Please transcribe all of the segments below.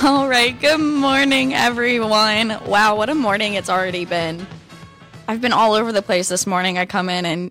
All right, good morning, everyone. Wow, what a morning it's already been. I've been all over the place this morning. I come in and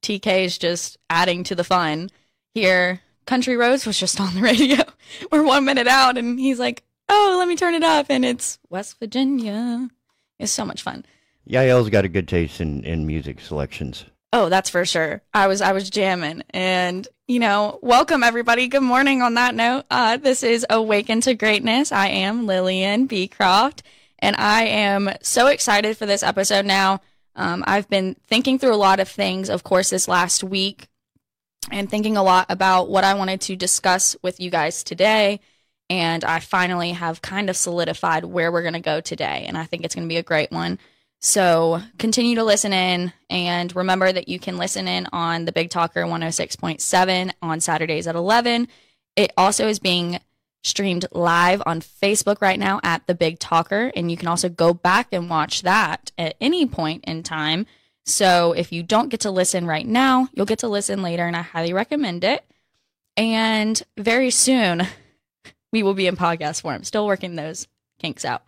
TK is just adding to the fun. Here, Country Roads was just on the radio. We're one minute out, and he's like, "Oh, let me turn it up," and it's West Virginia. It's so much fun. Yael's got a good taste in, in music selections. Oh, that's for sure. I was I was jamming, and you know, welcome everybody. Good morning. On that note, uh, this is Awaken to Greatness. I am Lillian Beecroft, and I am so excited for this episode. Now, um, I've been thinking through a lot of things, of course, this last week, and thinking a lot about what I wanted to discuss with you guys today. And I finally have kind of solidified where we're going to go today, and I think it's going to be a great one. So continue to listen in and remember that you can listen in on the Big Talker 106.7 on Saturdays at 11. It also is being streamed live on Facebook right now at the Big Talker, and you can also go back and watch that at any point in time. So if you don't get to listen right now, you'll get to listen later, and I highly recommend it. And very soon, we will be in podcast form. Still working those kinks out.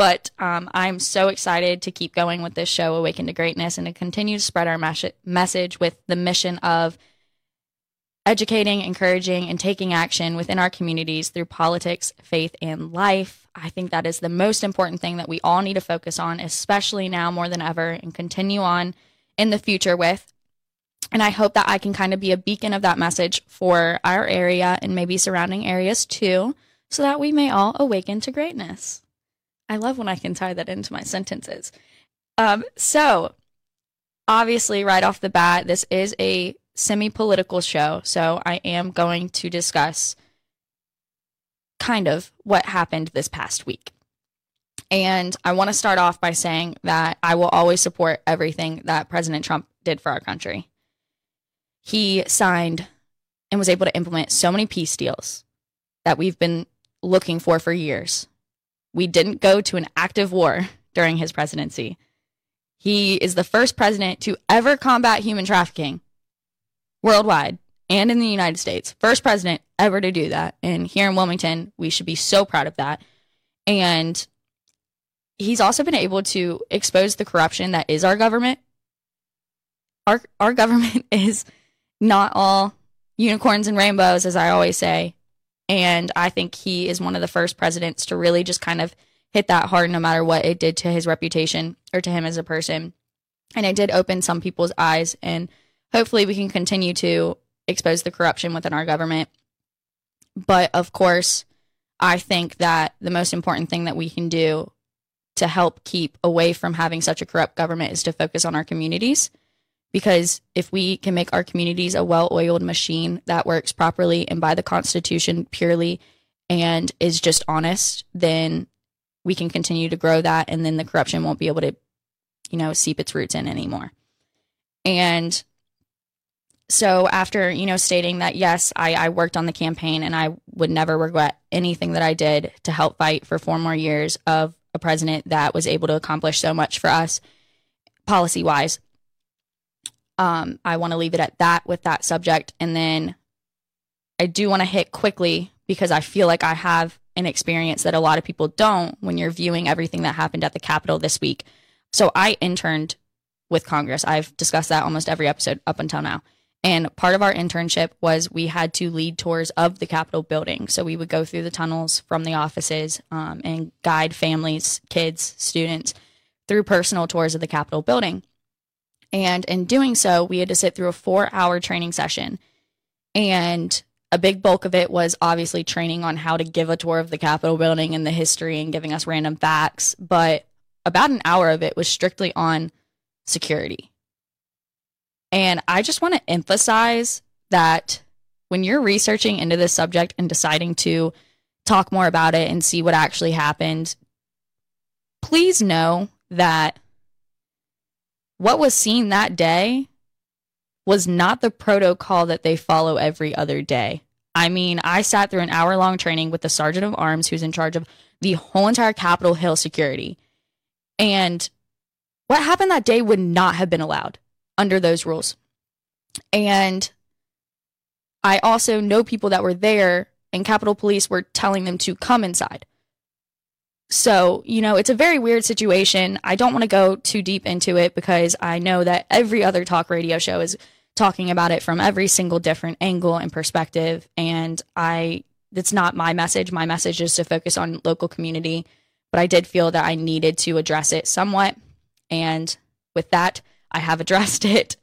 But um, I'm so excited to keep going with this show, Awaken to Greatness, and to continue to spread our mes- message with the mission of educating, encouraging, and taking action within our communities through politics, faith, and life. I think that is the most important thing that we all need to focus on, especially now more than ever, and continue on in the future with. And I hope that I can kind of be a beacon of that message for our area and maybe surrounding areas too, so that we may all awaken to greatness. I love when I can tie that into my sentences. Um, so, obviously, right off the bat, this is a semi political show. So, I am going to discuss kind of what happened this past week. And I want to start off by saying that I will always support everything that President Trump did for our country. He signed and was able to implement so many peace deals that we've been looking for for years we didn't go to an active war during his presidency. He is the first president to ever combat human trafficking worldwide and in the United States. First president ever to do that. And here in Wilmington, we should be so proud of that. And he's also been able to expose the corruption that is our government. Our our government is not all unicorns and rainbows, as I always say. And I think he is one of the first presidents to really just kind of hit that hard no matter what it did to his reputation or to him as a person. And it did open some people's eyes. And hopefully we can continue to expose the corruption within our government. But of course, I think that the most important thing that we can do to help keep away from having such a corrupt government is to focus on our communities because if we can make our communities a well oiled machine that works properly and by the Constitution purely and is just honest, then we can continue to grow that. And then the corruption won't be able to, you know, seep its roots in anymore. And so after, you know, stating that, yes, I, I worked on the campaign and I would never regret anything that I did to help fight for four more years of a president that was able to accomplish so much for us policy wise um, I want to leave it at that with that subject. And then I do want to hit quickly because I feel like I have an experience that a lot of people don't when you're viewing everything that happened at the Capitol this week. So I interned with Congress. I've discussed that almost every episode up until now. And part of our internship was we had to lead tours of the Capitol building. So we would go through the tunnels from the offices um, and guide families, kids, students through personal tours of the Capitol building. And in doing so, we had to sit through a four hour training session. And a big bulk of it was obviously training on how to give a tour of the Capitol building and the history and giving us random facts. But about an hour of it was strictly on security. And I just want to emphasize that when you're researching into this subject and deciding to talk more about it and see what actually happened, please know that what was seen that day was not the protocol that they follow every other day. I mean, I sat through an hour long training with the sergeant of arms who's in charge of the whole entire Capitol Hill security. And what happened that day would not have been allowed under those rules. And I also know people that were there and Capitol Police were telling them to come inside. So, you know, it's a very weird situation. I don't want to go too deep into it because I know that every other talk radio show is talking about it from every single different angle and perspective. And I, it's not my message. My message is to focus on local community. But I did feel that I needed to address it somewhat. And with that, I have addressed it.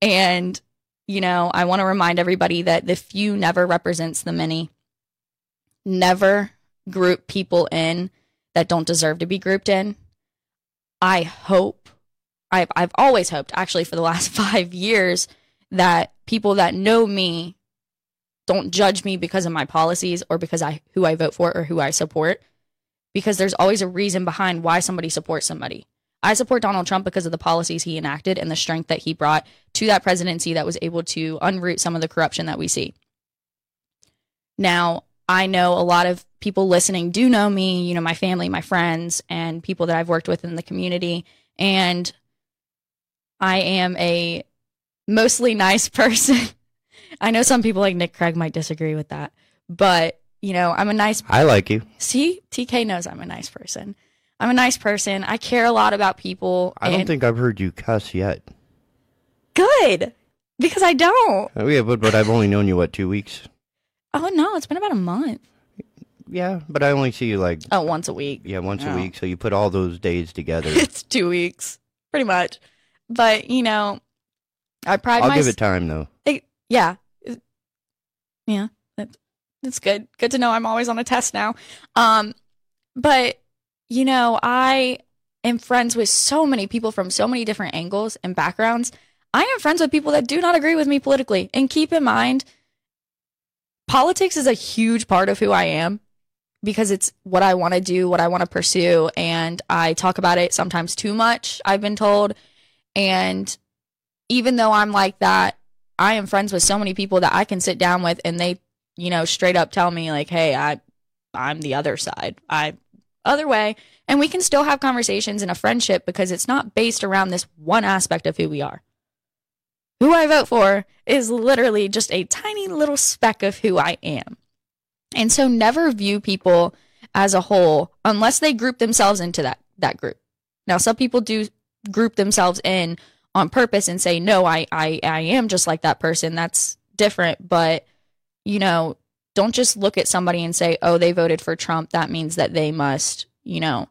And, you know, I want to remind everybody that the few never represents the many. Never group people in that don't deserve to be grouped in. I hope, I've, I've always hoped, actually, for the last five years, that people that know me don't judge me because of my policies or because I who I vote for or who I support because there's always a reason behind why somebody supports somebody. I support Donald Trump because of the policies he enacted and the strength that he brought to that presidency that was able to unroot some of the corruption that we see. Now, I know a lot of people listening do know me, you know, my family, my friends, and people that I've worked with in the community. And I am a mostly nice person. I know some people like Nick Craig might disagree with that, but you know, I'm a nice. I like you. See, TK knows I'm a nice person. I'm a nice person. I care a lot about people. I don't think I've heard you cuss yet. good because I don't. Oh, yeah, but, but I've only known you, what, two weeks? Oh no, it's been about a month. Yeah, but I only see you like, Oh, once a week. yeah, once Oh. a week. So you put all those days together. it's two weeks, pretty much. But you know, I pride I'll my give it time, though. yeah It- yeah that, that's good good to know i'm always on a test now um but you know i am friends with so many people from so many different angles and backgrounds i am friends with people that do not agree with me politically and keep in mind politics is a huge part of who i am because it's what i want to do what i want to pursue and i talk about it sometimes too much i've been told and even though i'm like that I am friends with so many people that I can sit down with and they, you know, straight up tell me like, "Hey, I I'm the other side. I other way." And we can still have conversations in a friendship because it's not based around this one aspect of who we are. Who I vote for is literally just a tiny little speck of who I am. And so never view people as a whole unless they group themselves into that that group. Now some people do group themselves in on purpose and say no I, I i am just like that person. That's different. But you know don't just look at somebody and say oh they voted for trump. That means that they must you know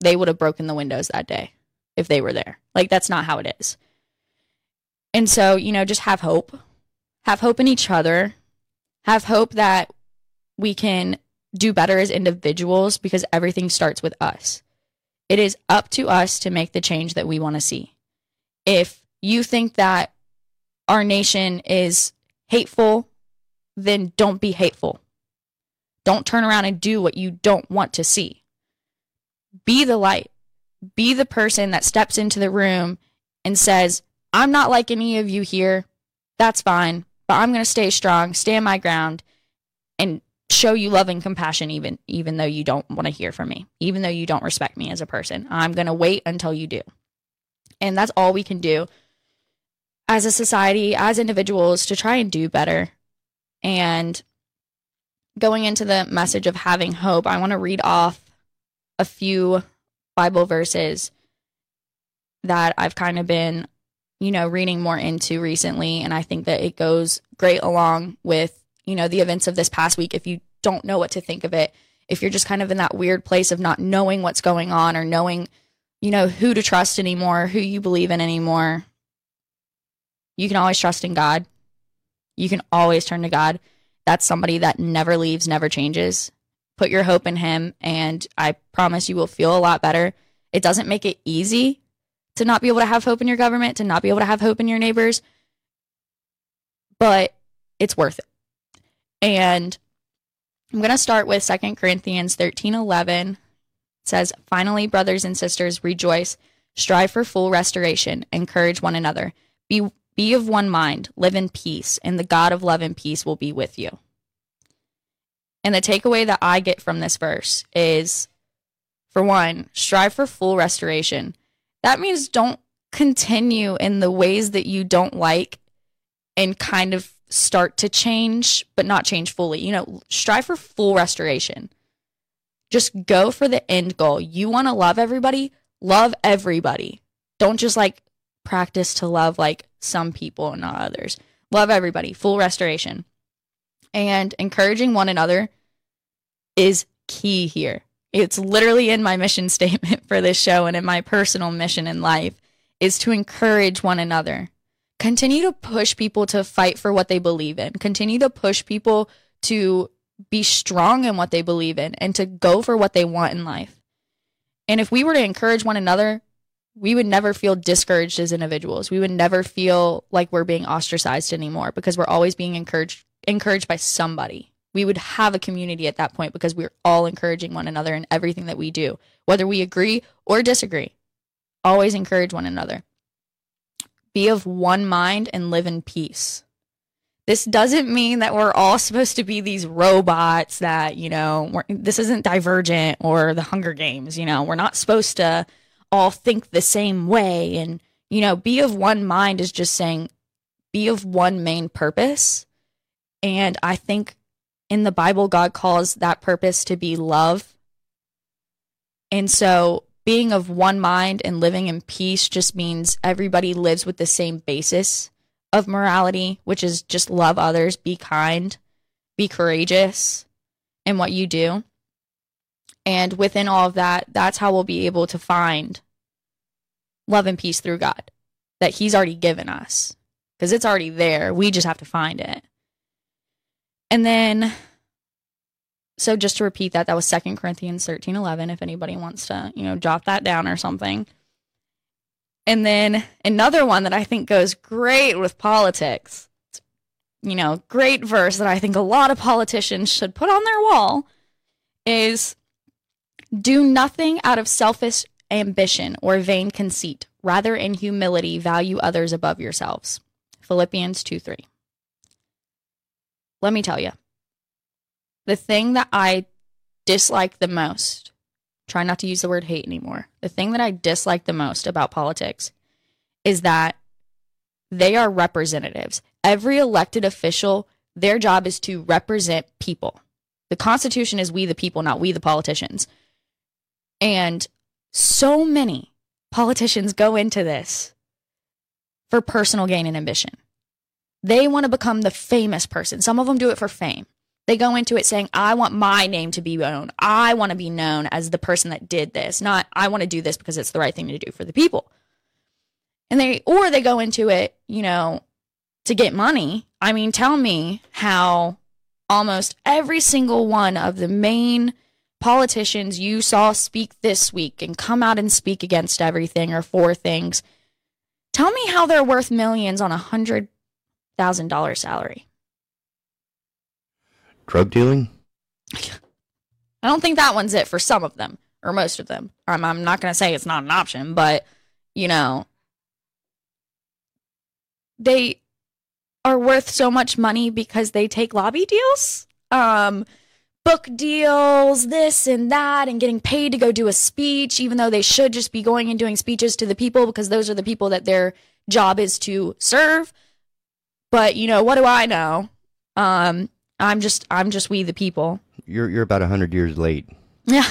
they would have broken the windows that day if they were there. Like that's not how it is. And so you know just have hope. Have hope in each other. Have hope that we can do better as individuals because everything starts with us it is up to us to make the change that we want to see if you think that our nation is hateful, then don't be hateful. Don't turn around and do what you don't want to see. Be the light. Be the person that steps into the room and says, I'm not like any of you here. That's fine, but I'm going to stay strong, stand my ground, and show you love and compassion even even though you don't want to hear from me, even though you don't respect me as a person. I'm going to wait until you do. And that's all we can do as a society, as individuals, to try and do better. And going into the message of having hope, I want to read off a few Bible verses that I've kind of been, you know, reading more into recently. And I think that it goes great along with, you know, the events of this past week. If you don't know what to think of it, if you're just kind of in that weird place of not knowing what's going on or knowing you know, who to trust anymore, who you believe in anymore. You can always trust in God. You can always turn to God. That's somebody that never leaves, never changes. Put your hope in Him, and I promise you will feel a lot better. It doesn't make it easy to not be able to have hope in your government, to not be able to have hope in your neighbors, but it's worth it. And I'm going to start with Second Corinthians 13 11 says, Finally, brothers and sisters, rejoice, strive for full restoration, encourage one another, be, be of one mind, live in peace, and the God of love and peace will be with you. And the takeaway that I get from this verse is for one, strive for full restoration. That means don't continue in the ways that you don't like and kind of start to change, but not change fully. You know, strive for full restoration. Just go for the end goal. You want to love everybody, love everybody. Don't just like practice to love like some people and not others. Love everybody, full restoration. And encouraging one another is key here. It's literally in my mission statement for this show and in my personal mission in life is to encourage one another. Continue to push people to fight for what they believe in. Continue to push people to be strong in what they believe in and to go for what they want in life. And if we were to encourage one another, we would never feel discouraged as individuals. We would never feel like we're being ostracized anymore because we're always being encouraged encouraged by somebody. We would have a community at that point because we're all encouraging one another in everything that we do, whether we agree or disagree. Always encourage one another. Be of one mind and live in peace. This doesn't mean that we're all supposed to be these robots that, you know, this isn't Divergent or the Hunger Games, you know, we're not supposed to all think the same way. And, you know, be of one mind is just saying be of one main purpose. And I think in the Bible, God calls that purpose to be love. And so being of one mind and living in peace just means everybody lives with the same basis of morality, which is just love others, be kind, be courageous in what you do. And within all of that, that's how we'll be able to find love and peace through God that He's already given us because it's already there. We just have to find it. And then, so just to repeat that, that was Second Corinthians 13 11, if anybody wants to, you know, jot that down or something. And then another one that I think goes great with politics, you know, great verse that I think a lot of politicians should put on their wall is do nothing out of selfish ambition or vain conceit. Rather, in humility, value others above yourselves. Philippians 2 3. Let me tell you, the thing that I dislike the most try not to use the word hate anymore. The thing that I dislike the most about politics is that they are representatives. Every elected official, their job is to represent people. The Constitution is we the people, not we the politicians. And so many politicians go into this for personal gain and ambition. They want to become the famous person. Some of them do it for fame. They go into it saying, I want my name to be known. I want to be known as the person that did this, not I want to do this because it's the right thing to do for the people. And they, or they go into it, you know, to get money. I mean, tell me how almost every single one of the main politicians you saw speak this week and come out and speak against everything or for things, tell me how they're worth millions on a hundred thousand dollar salary drug dealing? I don't think that one's it for some of them or most of them. I'm, I'm not going to say it's not an option, but you know, they are worth so much money because they take lobby deals, um, book deals, this and that, and getting paid to go do a speech, even though they should just be going and doing speeches to the people because those are the people that their job is to serve. But you know, what do I know? Um, I'm just I'm just we the people. You're you're about hundred years late. Yeah.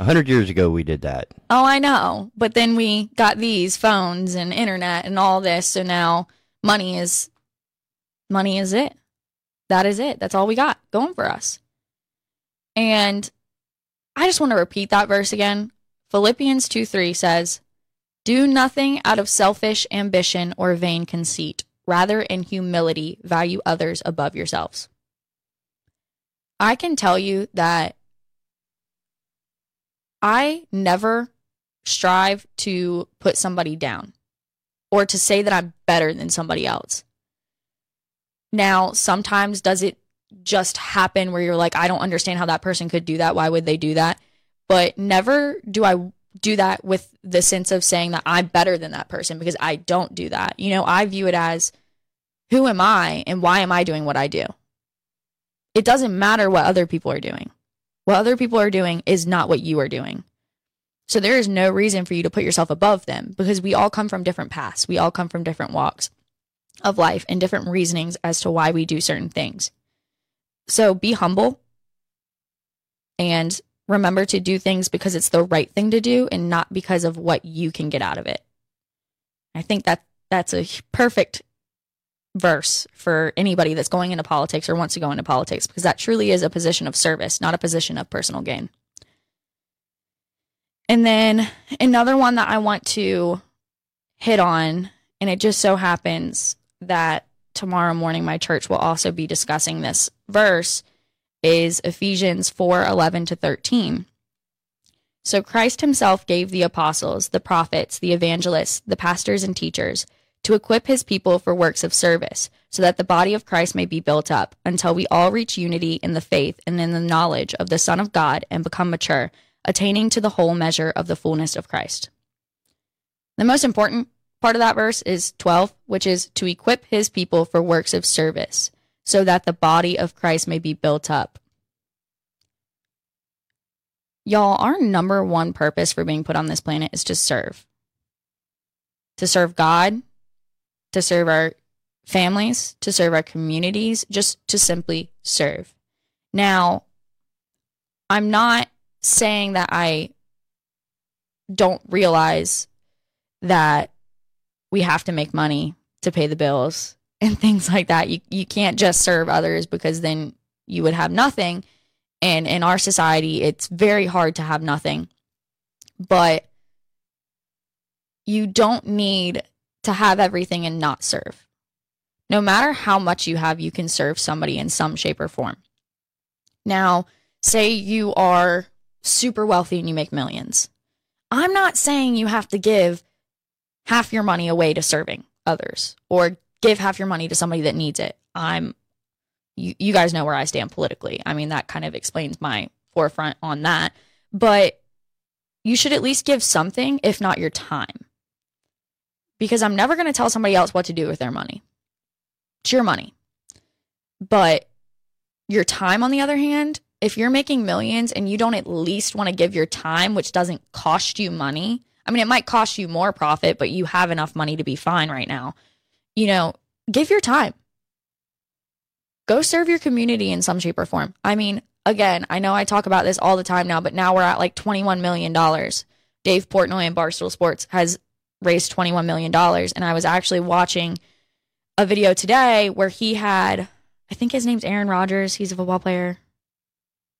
A hundred years ago we did that. Oh, I know. But then we got these phones and internet and all this, so now money is money is it. That is it. That's all we got going for us. And I just want to repeat that verse again. Philippians 2 3 says, Do nothing out of selfish ambition or vain conceit. Rather, in humility, value others above yourselves. I can tell you that I never strive to put somebody down or to say that I'm better than somebody else. Now, sometimes does it just happen where you're like, I don't understand how that person could do that. Why would they do that? But never do I do that with the sense of saying that I'm better than that person because I don't do that. You know, I view it as who am I and why am I doing what I do? It doesn't matter what other people are doing. What other people are doing is not what you are doing. So there is no reason for you to put yourself above them because we all come from different paths. We all come from different walks. of life and different reasonings as to why we do certain things. So be humble and remember to do things because it's the right thing to do and not because of what you can get out of it. I think that that's a perfect verse for anybody that's going into politics or wants to go into politics because that truly is a position of service, not a position of personal gain. And then another one that I want to hit on, and it just so happens that tomorrow morning my church will also be discussing this verse, is Ephesians 4 11 to 13. So Christ himself gave the apostles, the prophets, the evangelists, the pastors, and teachers to equip his people for works of service, so that the body of Christ may be built up until we all reach unity in the faith and in the knowledge of the Son of God and become mature, attaining to the whole measure of the fullness of Christ. The most important part of that verse is 12, which is to equip his people for works of service, so that the body of Christ may be built up. Y'all, our number one purpose for being put on this planet is to serve. To serve God, to serve our families, to serve our communities, just to simply serve. Now, I'm not saying that I don't realize that we have to make money to pay the bills and things like that. You you can't just serve others because then you would have nothing. And in our society, it's very hard to have nothing. But you don't need to have everything and not serve. No matter how much you have, you can serve somebody in some shape or form. Now, say you are super wealthy and you make millions. I'm not saying you have to give half your money away to serving others or give half your money to somebody that needs it. I'm you, you guys know where I stand politically. I mean, that kind of explains my forefront on that. But you should at least give something, if not your time. Because I'm never going to tell somebody else what to do with their money. It's your money. But your time, on the other hand, if you're making millions and you don't at least want to give your time, which doesn't cost you money, I mean, it might cost you more profit, but you have enough money to be fine right now. You know, give your time. Go serve your community in some shape or form. I mean, again, I know I talk about this all the time now, but now we're at like $21 million. Dave Portnoy and Barstool Sports has raised $21 million. And I was actually watching a video today where he had, I think his name's Aaron Rodgers. He's a football player.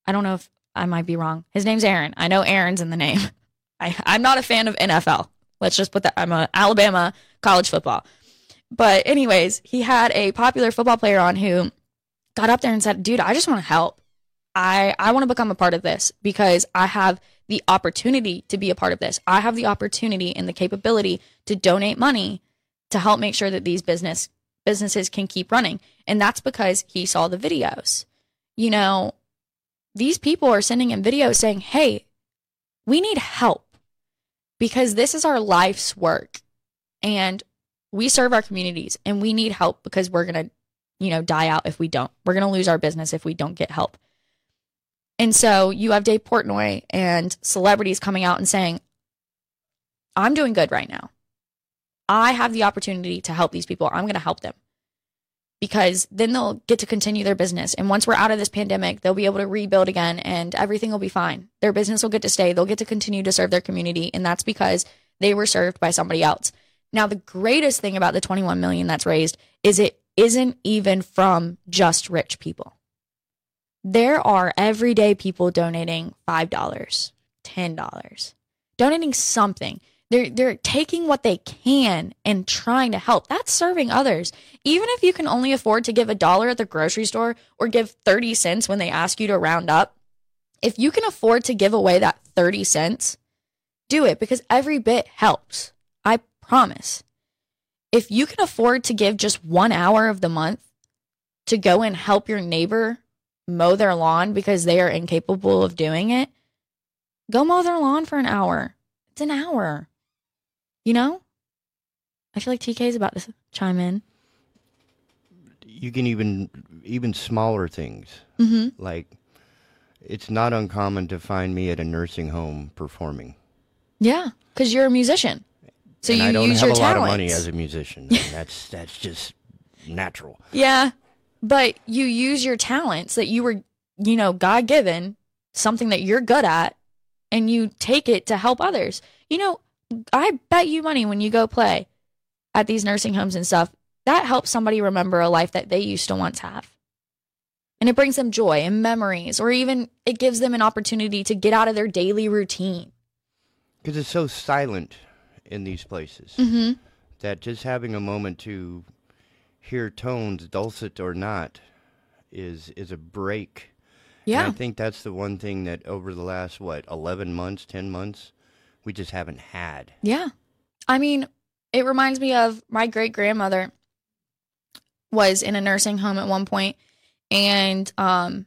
I don't know if I might be wrong. His name's Aaron. I know Aaron's in the name. I, I'm not a fan of NFL. Let's just put that. I'm a Alabama college football. But anyways, he had a popular football player on who got up there and said, "Dude, I just want to help. I I want to become a part of this because I have the opportunity to be a part of this. I have the opportunity and the capability to donate money to help make sure that these business businesses can keep running." And that's because he saw the videos. You know, these people are sending him videos saying, hey, we need help because this is our life's work and we serve our communities and we need help because we're going to, you know, die out if we don't. We're going to lose our business if we don't get help. And so you have Dave Portnoy and celebrities coming out and saying, I'm doing good right now. I have the opportunity to help these people. I'm going to help them because then they'll get to continue their business. And once we're out of this pandemic, they'll be able to rebuild again and everything will be fine. Their business will get to stay. They'll get to continue to serve their community. And that's because they were served by somebody else. Now, the greatest thing about the 21 million that's raised is it isn't even from just rich people. There are everyday people donating $5, $10, donating something. They're they're taking what they can and trying to help. That's serving others. Even if you can only afford to give a dollar at the grocery store or give 30 cents when they ask you to round up, if you can afford to give away that 30 cents, do it because every bit helps. I promise. If you can afford to give just 1 hour of the month to go and help your neighbor mow their lawn because they are incapable of doing it, go mow their lawn for an hour. It's an hour. You know? I feel like TK is about to chime in. You can even even smaller things Mm-hmm. like it's not uncommon to find me at a nursing home performing. Yeah, because you're a musician, so and you I don't use have your a lot of money as a musician. and that's that's just natural. Yeah. But you use your talents that you were, you know, God given, something that you're good at, and you take it to help others. You know, I bet you money when you go play at these nursing homes and stuff, that helps somebody remember a life that they used to once have. And it brings them joy and memories, or even it gives them an opportunity to get out of their daily routine. Because it's so silent in these places Mm-hmm. that just having a moment to hear tones, dulcet or not, is is a break. And Yeah. I think that's the one thing that over the last what eleven months, ten months, we just haven't had. Yeah. I mean, it reminds me of my great grandmother was in a nursing home at one point and um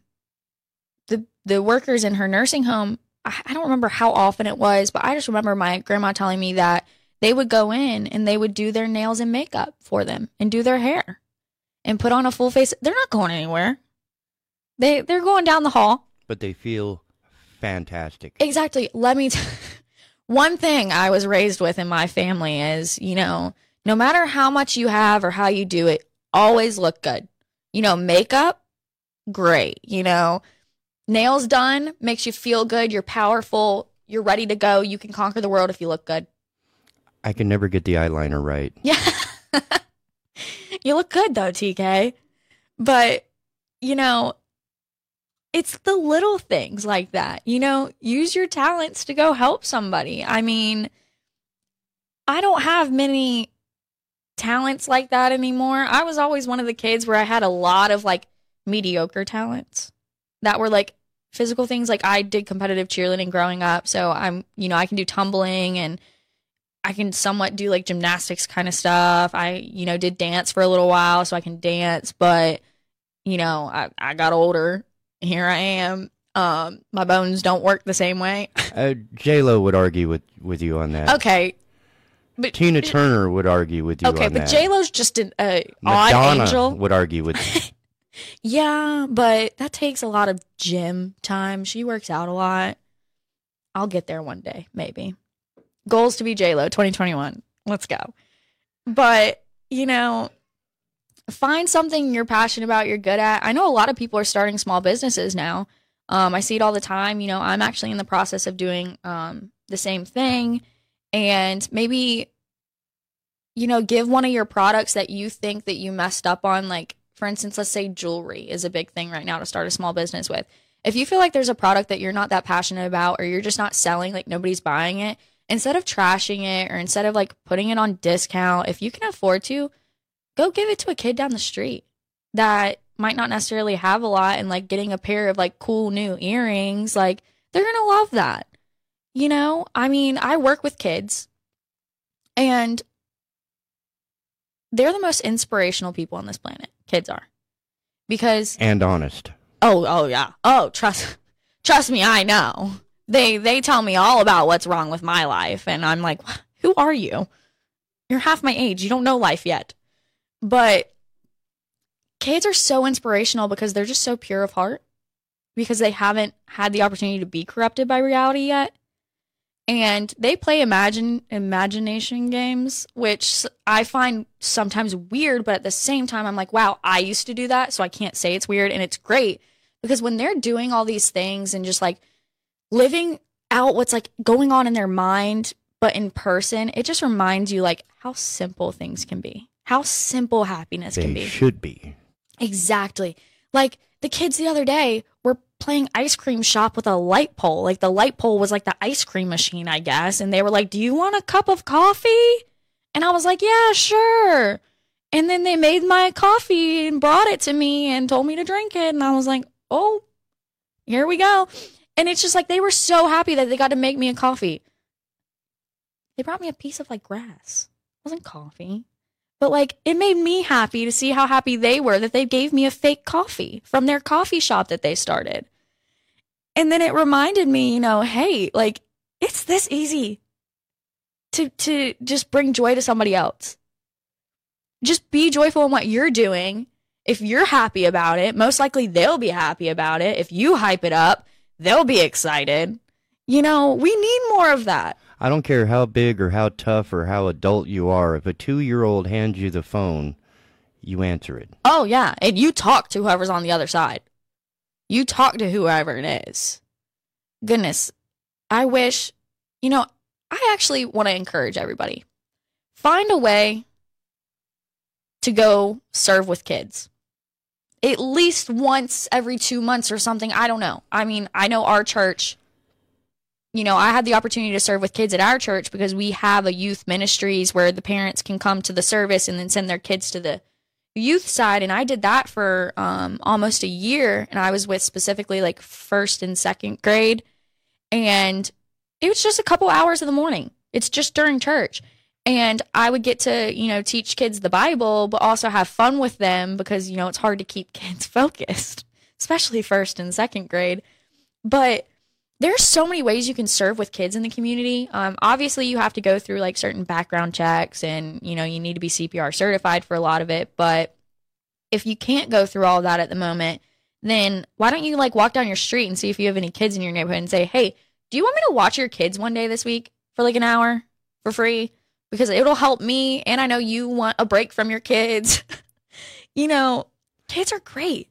the the workers in her nursing home I, I don't remember how often it was, but I just remember my grandma telling me that they would go in and they would do their nails and makeup for them and do their hair and put on a full face. They're not going anywhere. They they're going down the hall. But they feel fantastic. Exactly. Let me. T- One thing I was raised with in my family is, you know, no matter how much you have or how you do it, always look good. You know, makeup, great. You know, nails done makes you feel good. You're powerful. You're ready to go. You can conquer the world if you look good. I can never get the eyeliner right. Yeah. you look good though, TK. But, you know, it's the little things like that. You know, use your talents to go help somebody. I mean, I don't have many talents like that anymore. I was always one of the kids where I had a lot of like mediocre talents that were like physical things. Like I did competitive cheerleading growing up. So I'm, you know, I can do tumbling and I can somewhat do like gymnastics kind of stuff. I, you know, did dance for a little while so I can dance, but you know, I, I got older. Here I am. Um, my bones don't work the same way. Uh, J Lo would argue with, with you on that. okay. But Tina Turner would argue with you okay, on but. J Lo's just an uh, odd angel. would argue with you. Yeah, but that takes a lot of gym time. She works out a lot. I'll get there one day, maybe. Goals to be JLo 2021. Let's go. But, you know, find something you're passionate about, you're good at. I know a lot of people are starting small businesses now. Um, I see it all the time. You know, I'm actually in the process of doing um, the same thing. And maybe, you know, give one of your products that you think that you messed up on, like, for instance, let's say jewelry is a big thing right now to start a small business with. If you feel like there's a product that you're not that passionate about or you're just not selling, like nobody's buying it, instead of trashing it or instead of like putting it on discount, if you can afford to, go give it to a kid down the street that might not necessarily have a lot and like getting a pair of like cool new earrings, like they're going to love that. You know, I mean, I work with kids and they're the most inspirational people on this planet. Kids are. Because and honest. oh, oh yeah. Oh, trust trust me, I know. They they tell me all about what's wrong with my life and I'm like, "Who are you? You're half my age. You don't know life yet." But kids are so inspirational because they're just so pure of heart because they haven't had the opportunity to be corrupted by reality yet and they play imagine imagination games which i find sometimes weird but at the same time i'm like wow i used to do that so i can't say it's weird and it's great because when they're doing all these things and just like living out what's like going on in their mind but in person it just reminds you like how simple things can be how simple happiness can They be should be. Exactly. Like the kids the other day were playing ice cream shop with a light pole. Like the light pole was like the ice cream machine, I guess. And they were like, Do you want a cup of coffee? And I was like, Yeah, sure. And then they made my coffee and brought it to me and told me to drink it. And I was like, Oh, here we go. And it's just like they were so happy that they got to make me a coffee. They brought me a piece of like grass. It wasn't coffee. But like it made me happy to see how happy they were that they gave me a fake coffee from their coffee shop that they started. And then it reminded me, you know, hey, like it's this easy to to just bring joy to somebody else. Just be joyful in what you're doing. If you're happy about it, most likely they'll be happy about it. If you hype it up, they'll be excited. You know, we need more of that. I don't care how big or how tough or how adult you are. If a two year old hands you the phone, you answer it. Oh yeah, and you talk to whoever's on the other side. You talk to whoever it is. Goodness, I wish, you know, I actually want to encourage everybody. Find a way to go serve with kids. At least once every 2 months or something, I don't know. I mean, I know our church you know, I had the opportunity to serve with kids at our church because we have a youth ministries where the parents can come to the service and then send their kids to the youth side. And i did that for um, almost a year. And i was with specifically like first and second grade. And it was just a couple hours in the morning. It's just during church and i would get to you know teach kids the bible but also have fun with them because you know it's hard to keep kids focused especially first and second grade but there's so many ways you can serve with kids in the community. Um, obviously, you have to go through like certain background checks, and you know you need to be CPR certified for a lot of it. But if you can't go through all that at the moment, then why don't you like walk down your street and see if you have any kids in your neighborhood and say, "Hey, do you want me to watch your kids one day this week for like an hour for free?" Because it'll help me, and I know you want a break from your kids. you know, kids are great.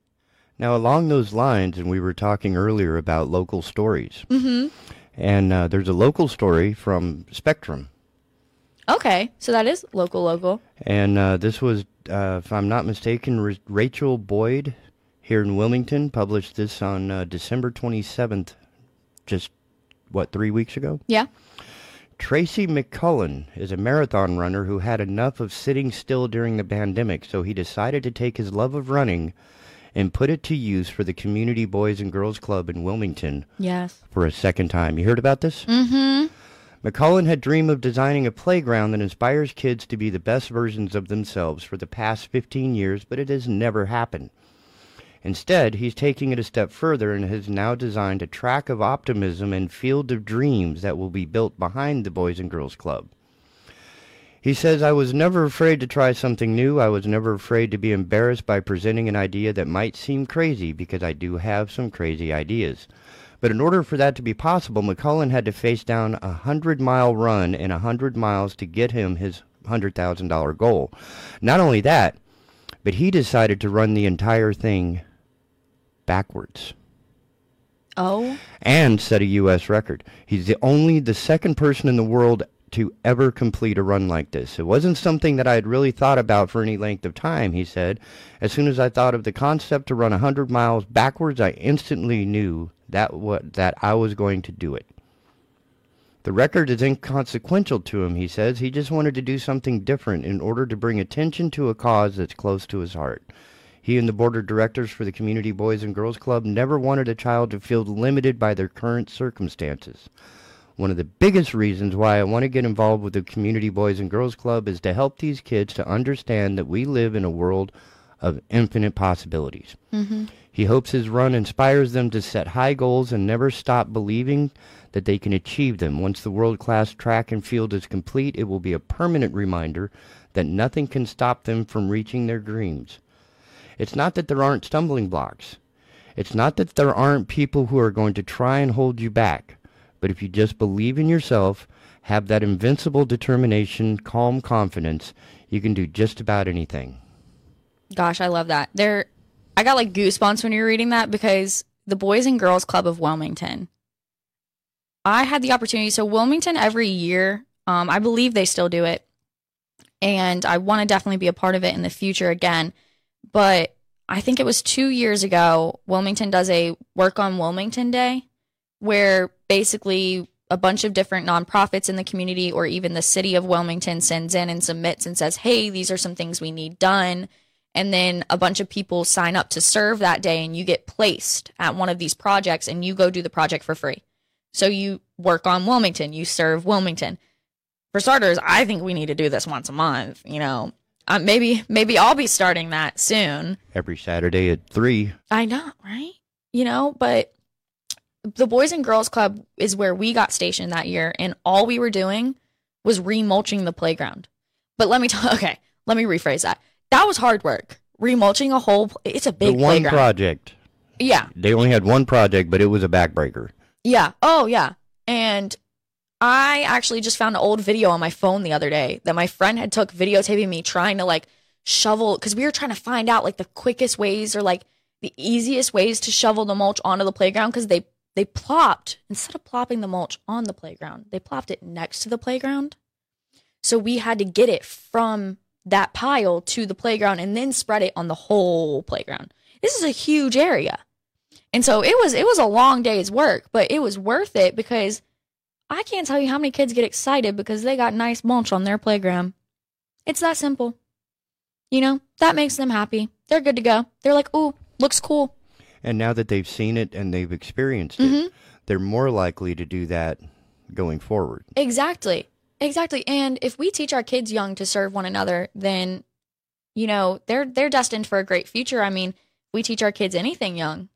Now, along those lines, and we were talking earlier about local stories, Mm-hmm. and uh, there's a local story from Spectrum, Okay, so that is local, local. and uh, this was, uh, if I'm not mistaken, R- Rachel Boyd here in Wilmington published this on uh, December 27th, just what three weeks ago. Yeah. Tracy McCullen is a marathon runner who had enough of sitting still during the pandemic, so he decided to take his love of running and put it to use for the Community Boys and Girls Club in Wilmington Yes. for a second time. You heard about this? Mm-hmm. McCullen had dreamed of designing a playground that inspires kids to be the best versions of themselves for the past 15 years, but it has never happened. Instead, he's taking it a step further and has now designed a track of optimism and field of dreams that will be built behind the Boys and Girls Club. He says, I was never afraid to try something new. I was never afraid to be embarrassed by presenting an idea that might seem crazy because I do have some crazy ideas. But in order for that to be possible, McCullen had to face down a hundred mile run and a hundred miles to get him his hundred thousand dollar goal. Not only that, but he decided to run the entire thing backwards Oh. and set a U.S. record. He's the only, the second person in the world to ever complete a run like this. It wasn't something that I had really thought about for any length of time, he said. As soon as I thought of the concept to run a 100 miles backwards, I instantly knew that what that I was going to do it. The record is inconsequential to him, he says. He just wanted to do something different in order to bring attention to a cause that's close to his heart. He and the board of directors for the Community Boys and Girls Club never wanted a child to feel limited by their current circumstances. One of the biggest reasons why I want to get involved with the Community Boys and Girls Club is to help these kids to understand that we live in a world of infinite possibilities. Mm-hmm. He hopes his run inspires them to set high goals and never stop believing that they can achieve them. Once the world class track and field is complete, it will be a permanent reminder that nothing can stop them from reaching their dreams. It's not that there aren't stumbling blocks. It's not that there aren't people who are going to try and hold you back. But if you just believe in yourself, have that invincible determination, calm confidence, you can do just about anything. Gosh, I love that. There, I got like goosebumps when you were reading that because the Boys and Girls Club of Wilmington. I had the opportunity. So Wilmington every year, um, I believe they still do it, and I want to definitely be a part of it in the future again. But I think it was two years ago. Wilmington does a Work on Wilmington Day, where basically a bunch of different nonprofits in the community or even the city of Wilmington sends in and submits and says, "Hey, these are some things we need done." And then a bunch of people sign up to serve that day and you get placed at one of these projects and you go do the project for free. So you work on Wilmington, you serve Wilmington. For starters, I think we need to do this once a month, you know. Uh, maybe maybe I'll be starting that soon. Every Saturday at 3. I know, right? You know, but the Boys and Girls Club is where we got stationed that year, and all we were doing was remulching the playground. But let me tell okay, let me rephrase that. That was hard work. Remulching a whole. It's a big the one playground. project. yeah. They only had one project, but it was a backbreaker. Yeah. Oh, yeah. And I actually just found an old video on my phone the other day that my friend had took videotaping me trying to like shovel because we were trying to find out like the quickest ways or like the easiest ways to shovel the mulch onto the playground because they they plopped instead of plopping the mulch on the playground, they plopped it next to the playground. So we had to get it from that pile to the playground and then spread it on the whole playground. This is a huge area. And so it was it was a long day's work, but it was worth it because I can't tell you how many kids get excited because they got nice mulch on their playground. It's that simple. You know, that makes them happy. They're good to go. They're like, "Ooh, looks cool." And now that they've seen it and they've experienced it, Mhm. they're more likely to do that going forward. Exactly. Exactly. And if we teach our kids young to serve one another, then you know, they're they're destined for a great future. I mean, we teach our kids anything young,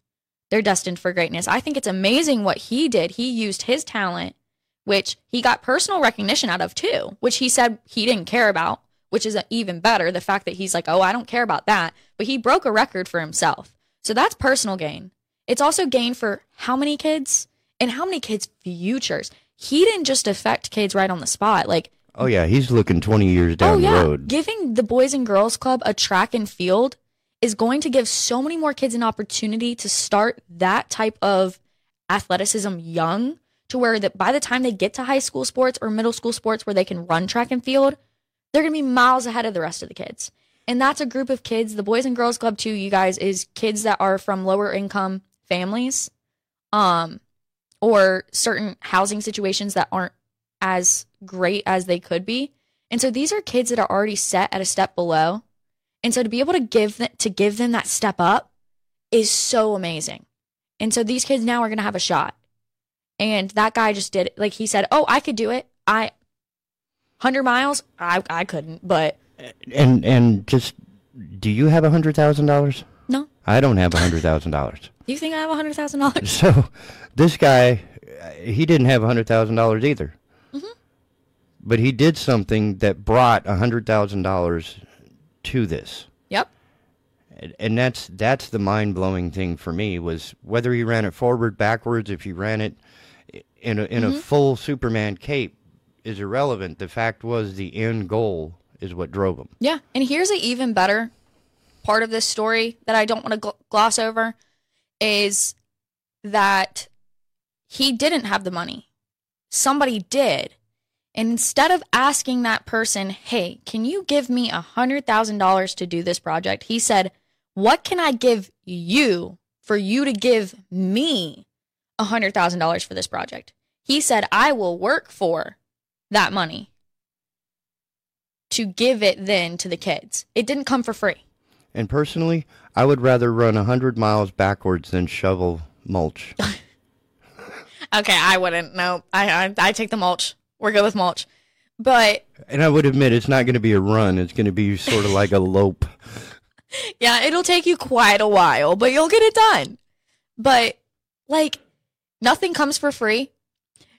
they're destined for greatness. I think it's amazing what he did. He used his talent, which he got personal recognition out of too, which he said he didn't care about, which is even better. The fact that he's like, "Oh, I don't care about that." But he broke a record for himself. So that's personal gain. It's also gain for how many kids and how many kids' futures. He didn't just affect kids right on the spot. Like, Oh yeah, he's looking 20 years down oh yeah, the road. giving the Boys and Girls Club a track and field is going to give so many more kids an opportunity to start that type of athleticism young to where that by the time they get to high school sports or middle school sports where they can run track and field, they're going to be miles ahead of the rest of the kids. And that's a group of kids. The Boys and Girls Club too, you guys, is kids that are from lower income families, um, or certain housing situations that aren't as great as they could be. And so these are kids that are already set at a step below. And so to be able to give them, to give them that step up is so amazing. And so these kids now are going to have a shot. And that guy just did it. Like he said, "Oh, I could do it. I 100 miles? I I couldn't, but And and just do you have a $100,000? no. I don't have a $100,000. You think I have a $100,000? So this guy, he didn't have a hundred thousand dollars either, Mm-hmm. but he did something that brought a hundred thousand dollars to this, Yep. and, and that's that's the mind blowing thing for me was whether he ran it forward, backwards, if he ran it in a in Mm-hmm. a full Superman cape is irrelevant. The fact was the end goal is what drove him. Yeah. And here's an even better part of this story that I don't want to gl- gloss over is that he didn't have the money. Somebody did. And instead of asking that person, hey, can you give me a $100,000 to do this project? He said, what can I give you for you to give me a $100,000 for this project? He said, I will work for that money to give it then to the kids. It didn't come for free. And personally, I would rather run a hundred miles backwards than shovel mulch. Okay, I wouldn't. No, I, I I take the mulch. We're good with mulch. But and I would admit it's not going to be a run. It's going to be sort of like a lope. yeah, it'll take you quite a while, but you'll get it done. But like nothing comes for free.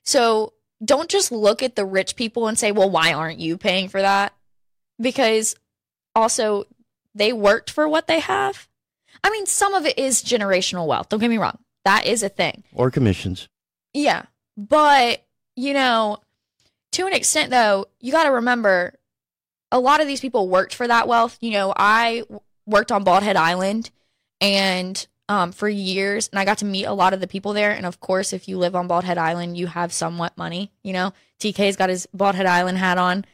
So don't just look at the rich people and say, "Well, why aren't you paying for that?" Because also they worked for what they have. I mean, some of it is generational wealth. Don't get me wrong. That is a thing. or commissions. Yeah. But, you know, to an extent, though, you got to remember a lot of these people worked for that wealth. You know, I worked on Bald Head Island and um, for years, and I got to meet a lot of the people there. And of course, if you live on Bald Head Island, you have somewhat money. You know, TK's got his Bald Head Island hat on.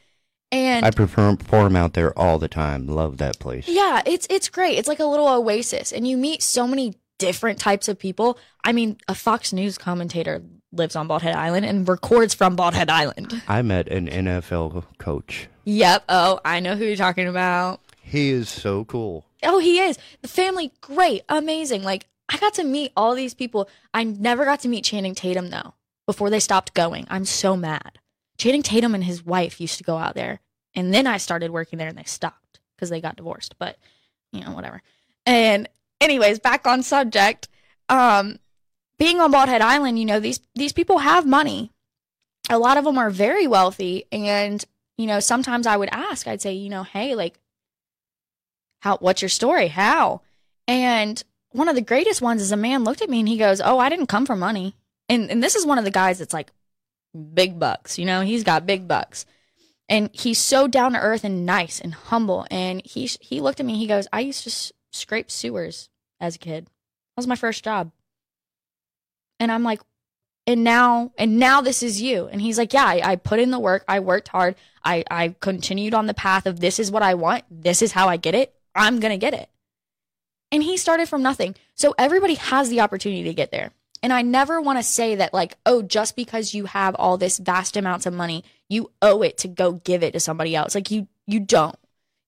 And I prefer perform out there all the time. Love that place. yeah, it's it's great. It's like a little oasis, and you meet so many different types of people. I mean, a Fox News commentator lives on Bald Head Island and records from Bald Head Island. I met an NFL coach. Yep. Oh, I know who you're talking about. He is so cool. Oh, he is. The family, great, amazing. Like I got to meet all these people. I never got to meet Channing Tatum though. Before they stopped going, I'm so mad. Channing Tatum and his wife used to go out there, and then I started working there, and they stopped because they got divorced. But you know, whatever. And anyways, back on subject. Um, being on Bald Head Island, you know these these people have money. A lot of them are very wealthy, and you know sometimes I would ask, I'd say, you know, hey, like how what's your story? How? And one of the greatest ones is a man looked at me and he goes oh i didn't come for money. And and this is one of the guys that's like big bucks you know? He's got big bucks. And he's so down to earth and nice and humble. And he he looked at me. He goes, "I used to s- scrape sewers as a kid. That was my first job." And I'm like, and now and now this is you. And he's like yeah I, I, put in the work. I worked hard. I, I continued on the path of this is what i want. This is how i get it i'm gonna get it. And he started from nothing. So everybody has the opportunity to get there. And i never want to say that like oh just because you have all this vast amounts of money you owe it to go give it to somebody else. Like you you don't.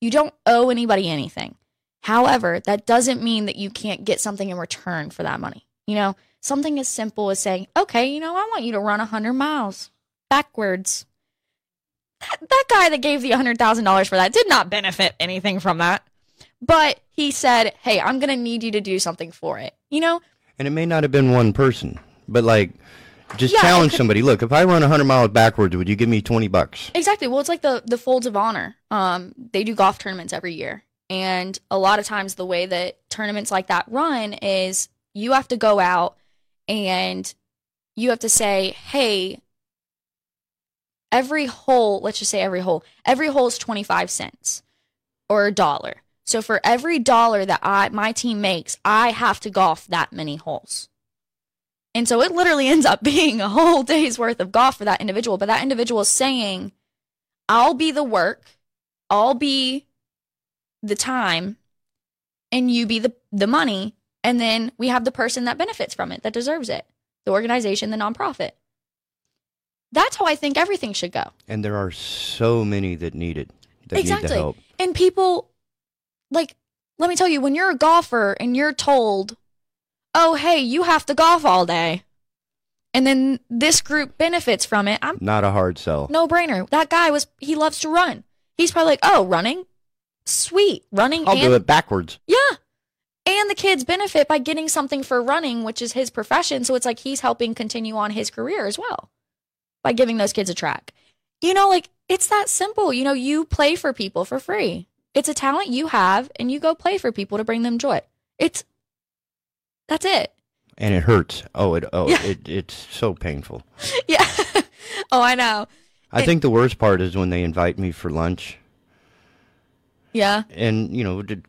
You don't owe anybody anything. However that doesn't mean that you can't get something in return for that money. You know Something as simple as saying, okay, you know, I want you to run 100 miles backwards. That, that guy that gave the $100,000 for that did not benefit anything from that. But he said, hey, I'm going to need you to do something for it. You know? And it may not have been one person, but like, just yeah, challenge could, somebody. Look, if I run 100 miles backwards, would you give me 20 bucks? Exactly. Well, it's like the the Folds of Honor. Um, they do golf tournaments every year, and a lot of times the way that tournaments like that run is you have to go out and you have to say, hey, every hole, let's just say every hole, every hole is 25 cents or a dollar. So for every dollar that I my team makes, I have to golf that many holes. And so it literally ends up being a whole day's worth of golf for that individual. But that individual is saying, I'll be the work, I'll be the time, and you be the, the money. And then we have the person that benefits from it, that deserves it the organization, the nonprofit. That's how I think everything should go. And there are so many that need it, that exactly. need the help. And people, like, let me tell you, when you're a golfer and you're told, oh, hey, you have to golf all day, and then this group benefits from it, I'm not a hard sell. No brainer. That guy was, he loves to run. He's probably like, oh, running? Sweet. Running. I'll and, do it backwards. Yeah and the kids benefit by getting something for running, which is his profession. So it's like he's helping continue on his career as well by giving those kids a track. You know, like it's that simple. You know, you play for people for free. It's a talent you have, and you go play for people to bring them joy. It's that's it. And it hurts. Oh, it oh yeah. it it's so painful. Yeah. oh, I know. I it, think the worst part is when they invite me for lunch. Yeah. And you know, did,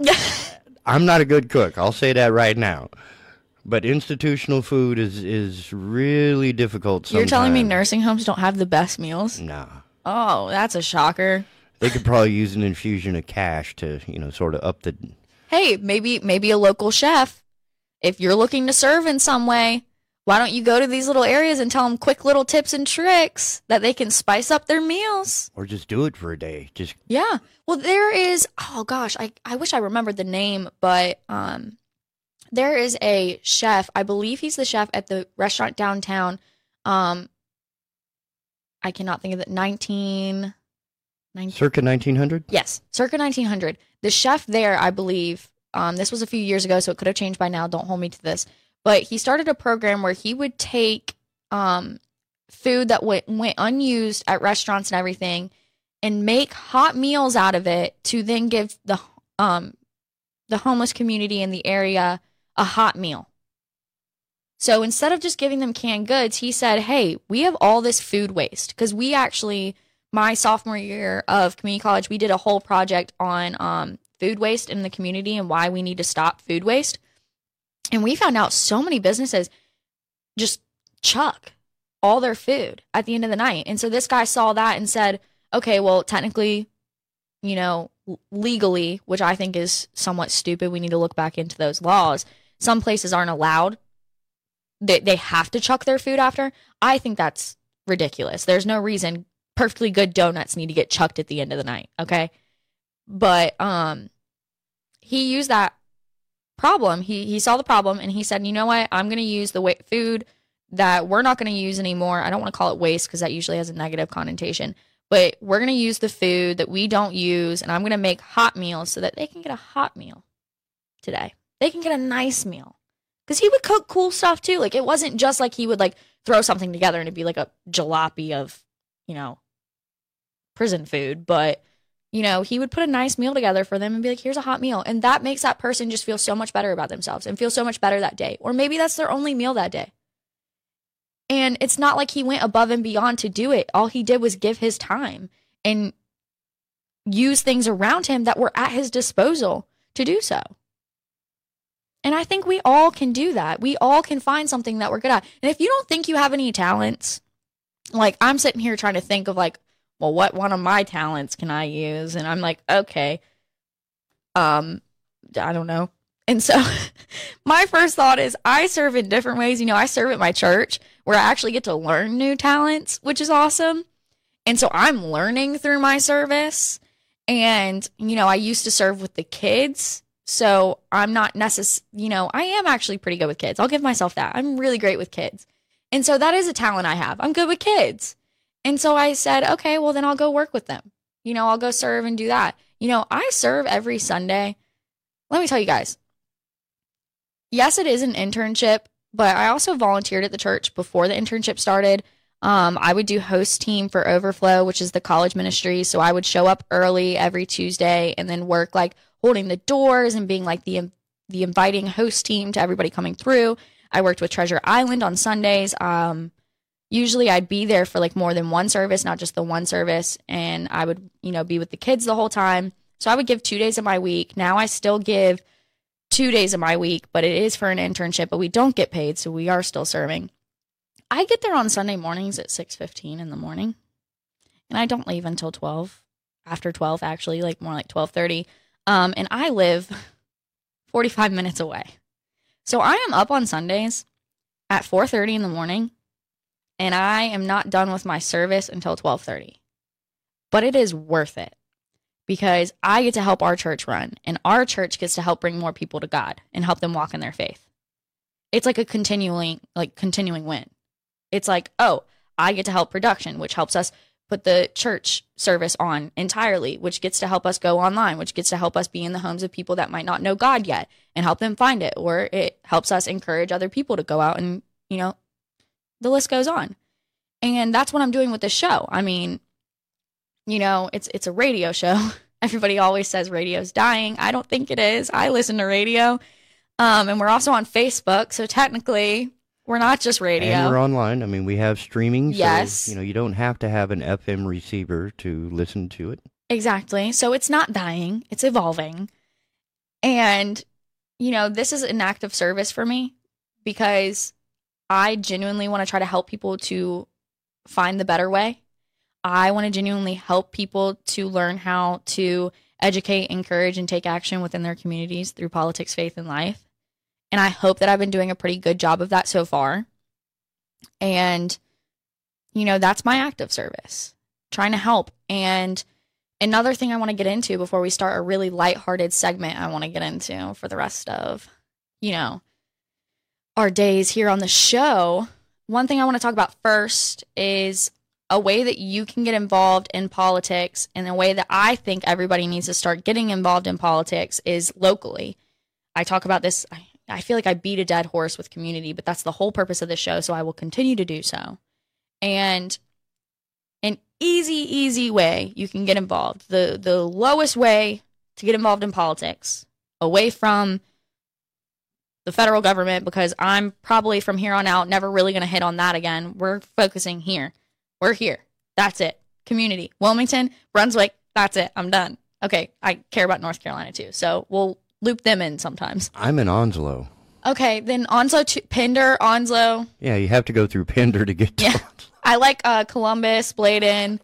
I'm not a good cook. I'll say that right now. But institutional food is is really difficult. Sometimes. You're telling me nursing homes don't have the best meals? Nah. Oh, that's a shocker. They could probably use an infusion of cash to, you know, sort of up the. Hey, maybe maybe a local chef. If you're looking to serve in some way, why don't you go to these little areas and tell them quick little tips and tricks that they can spice up their meals? Or just do it for a day. Just yeah. Well, there is. Oh gosh, I I wish I remembered the name, but um, there is a chef. I believe he's the chef at the restaurant downtown. Um, I cannot think of it. Nineteen. 19, circa 1900 yes circa 1900 the chef there i believe um, this was a few years ago so it could have changed by now. Don't hold me to this. But he started a program where he would take um, food that went, went unused at restaurants and everything and make hot meals out of it to then give the um the homeless community in the area a hot meal. So instead of just giving them canned goods, he said, "Hey, we have all this food waste because we actually my sophomore year of community college, we did a whole project on um, food waste in the community and why we need to stop food waste. And we found out so many businesses just chuck all their food at the end of the night. And so this guy saw that and said, okay, well, technically, you know, legally, which I think is somewhat stupid, we need to look back into those laws. Some places aren't allowed. They they have to chuck their food after. I think that's ridiculous. There's no reason perfectly good donuts need to get chucked at the end of the night, okay? But um he used that problem. He he saw the problem and he said, "You know what? I'm going to use the wa- food that we're not going to use anymore. I don't want to call it waste because that usually has a negative connotation but we're going to use the food that we don't use and I'm going to make hot meals so that they can get a hot meal today. They can get a nice meal. Cuz he would cook cool stuff too. Like it wasn't just like he would like throw something together and it'd be like a jalopy of, you know, prison food, but you know, he would put a nice meal together for them and be like, here's a hot meal. And that makes that person just feel so much better about themselves and feel so much better that day. Or maybe that's their only meal that day. And it's not like he went above and beyond to do it. All he did was give his time and use things around him that were at his disposal to do so. And I think we all can do that. We all can find something that we're good at. And if you don't think you have any talents, like I'm sitting here trying to think of like, well, what one of my talents can I use? And I'm like, okay, um, I don't know. And so my first thought is I serve in different ways. You know, I serve at my church where I actually get to learn new talents, which is awesome. And so I'm learning through my service. And, you know, I used to serve with the kids so I'm not necessarily, you know, I am actually pretty good with kids. I'll give myself that. I'm really great with kids. And so that is a talent I have. I'm good with kids. And so I said, okay, well, then I'll go work with them. You know, I'll go serve and do that. You know, I serve every Sunday. Let me tell you guys. Yes, it is an internship, but I also volunteered at the church before the internship started. Um, I would do host team for Overflow, which is the college ministry. So I would show up early every Tuesday and then work like holding the doors and being like the the inviting host team to everybody coming through. I worked with Treasure Island on Sundays. Um, usually I'd be there for like more than one service, not just the one service, and I would, you know, be with the kids the whole time. So I would give 2 days of my week. Now I still give 2 days of my week, but it is for an internship, but we don't get paid, so we are still serving. I get there on Sunday mornings at 6:15 in the morning. And I don't leave until 12. After 12 actually, like more like 12:30. Um, and I live 45 minutes away. So I am up on Sundays at 4:30 in the morning and I am not done with my service until 12:30. But it is worth it because I get to help our church run and our church gets to help bring more people to God and help them walk in their faith. It's like a continuing like continuing win. It's like, "Oh, I get to help production, which helps us put the church service on entirely, which gets to help us go online, which gets to help us be in the homes of people that might not know God yet and help them find it. Or it helps us encourage other people to go out and, you know, the list goes on. And that's what I'm doing with this show. I mean, you know, it's it's a radio show. Everybody always says radio's dying. I don't think it is. I listen to radio. Um, and we're also on Facebook. So technically, we're not just radio. And we're online. I mean, we have streaming. Yes. So, you know, you don't have to have an FM receiver to listen to it. Exactly. So it's not dying, it's evolving. And, you know, this is an act of service for me because I genuinely want to try to help people to find the better way. I want to genuinely help people to learn how to educate, encourage, and take action within their communities through politics, faith, and life. And I hope that I've been doing a pretty good job of that so far. And, you know, that's my active service, trying to help. And another thing I want to get into before we start a really lighthearted segment I want to get into for the rest of, you know, our days here on the show. One thing I want to talk about first is a way that you can get involved in politics and a way that I think everybody needs to start getting involved in politics is locally. I talk about this, I I feel like I beat a dead horse with community, but that's the whole purpose of the show. So I will continue to do so. And an easy, easy way you can get involved, the, the lowest way to get involved in politics, away from the federal government, because I'm probably from here on out never really going to hit on that again. We're focusing here. We're here. That's it. Community. Wilmington, Brunswick, that's it. I'm done. Okay, I care about North Carolina too. So we'll loop them in sometimes. I'm in Onslow. Okay, then Onslow, to, Pender, Onslow. Yeah, you have to go through Pender to get to Yeah. I like uh, Columbus, Bladen.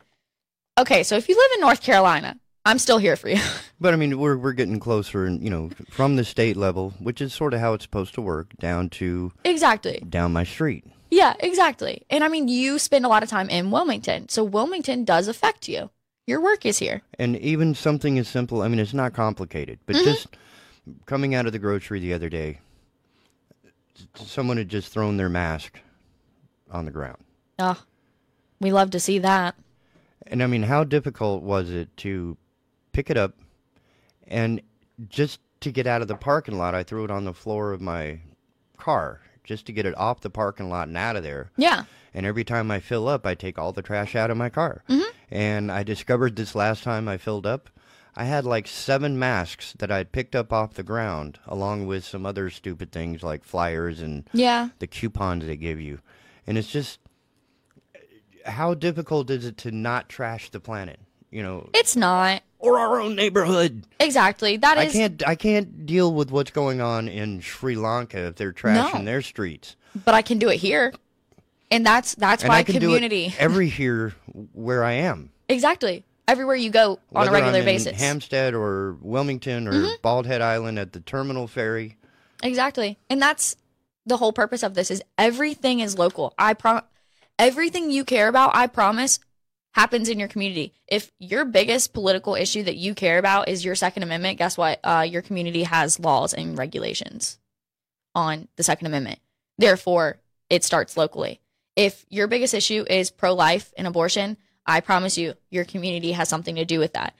Okay, so if you live in North Carolina, I'm still here for you. But I mean, we're we're getting closer, and you know, from the state level, which is sort of how it's supposed to work, down to exactly. down my street. Yeah, exactly. And I mean, you spend a lot of time in Wilmington, so Wilmington does affect you. Your work is here. And even something as simple, I mean, it's not complicated, but Mm-hmm. just coming out of the grocery the other day, someone had just thrown their mask on the ground. Oh, we love to see that. And I mean, how difficult was it to pick it up and just to get out of the parking lot? I threw it on the floor of my car just to get it off the parking lot and out of there. Yeah. And every time I fill up, I take all the trash out of my car. Mm-hmm. And I discovered this last time I filled up, I had like seven masks that I'd picked up off the ground, along with some other stupid things like flyers and Yeah. the coupons they give you. and it's just how difficult is it to not trash the planet? You know, It's not. Or our own neighborhood. Exactly. That is. I can't I can't deal with what's going on in Sri Lanka if they're trashing No. their streets. but I can do it here. And that's that's And why I can community. do it every here where I am. exactly. Everywhere you go on Whether a regular I'm basis. in Hampstead or Wilmington or Mm-hmm. Bald Head Island at the terminal ferry. Exactly. And that's the whole purpose of this is everything is local. I prom everything you care about, I promise, happens in your community. If your biggest political issue that you care about is your second amendment, guess what? Uh, your community has laws and regulations on the second amendment. Therefore, it starts locally. If your biggest issue is pro-life and abortion, I promise you your community has something to do with that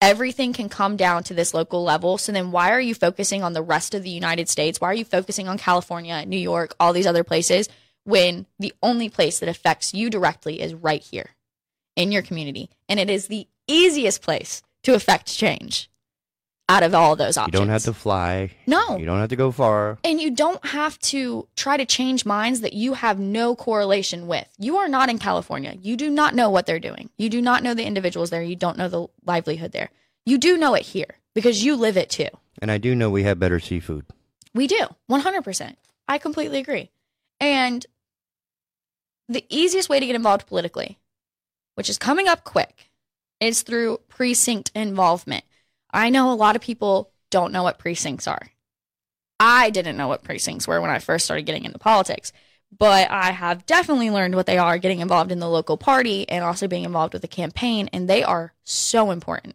everything can come down to this local level. So then why are you focusing on the rest of the United States? Why are you focusing on California, New York, all these other places when the only place that affects you directly is right here in your community? And it is the easiest place to affect change out of all those options. You don't have to fly. No. You don't have to go far. And you don't have to try to change minds that you have no correlation with. You are not in California. You do not know what they're doing. You do not know the individuals there. You don't know the livelihood there. You do know it here because you live it too. And I do know we have better seafood. We do. 100%. I completely agree. And the easiest way to get involved politically, which is coming up quick, is through precinct involvement. I know a lot of people don't know what precincts are. I didn't know what precincts were when I first started getting into politics, but I have definitely learned what they are getting involved in the local party and also being involved with the campaign. And they are so important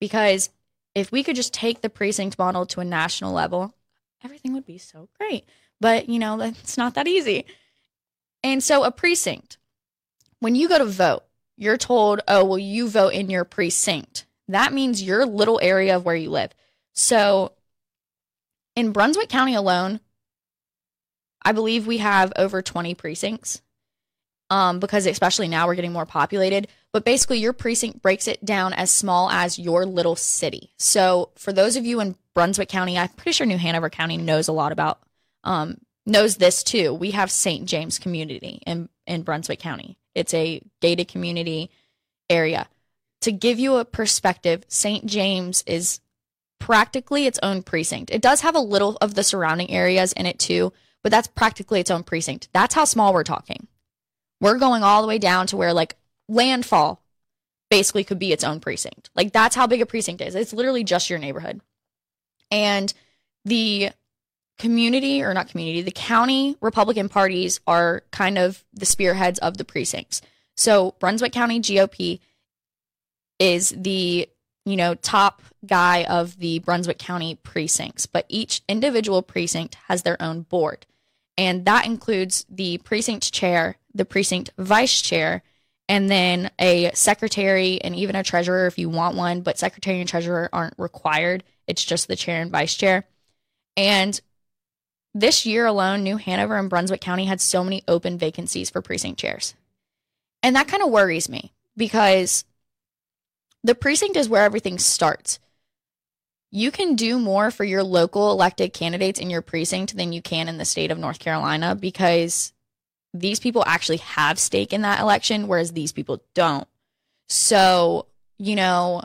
because if we could just take the precinct model to a national level, everything would be so great. But, you know, it's not that easy. And so, a precinct, when you go to vote, you're told, oh, well, you vote in your precinct. That means your little area of where you live. So, in Brunswick County alone, I believe we have over 20 precincts um, because, especially now, we're getting more populated. But basically, your precinct breaks it down as small as your little city. So, for those of you in Brunswick County, I'm pretty sure New Hanover County knows a lot about, um, knows this too. We have St. James Community in, in Brunswick County, it's a gated community area. To give you a perspective, St. James is practically its own precinct. It does have a little of the surrounding areas in it too, but that's practically its own precinct. That's how small we're talking. We're going all the way down to where like landfall basically could be its own precinct. Like that's how big a precinct is. It's literally just your neighborhood. And the community or not community, the county Republican parties are kind of the spearheads of the precincts. So Brunswick County GOP is the you know top guy of the Brunswick County precincts, but each individual precinct has their own board. And that includes the precinct chair, the precinct vice chair, and then a secretary and even a treasurer if you want one, but secretary and treasurer aren't required. It's just the chair and vice chair. And this year alone, New Hanover and Brunswick County had so many open vacancies for precinct chairs. And that kind of worries me because the precinct is where everything starts. You can do more for your local elected candidates in your precinct than you can in the state of North Carolina because these people actually have stake in that election, whereas these people don't. So, you know,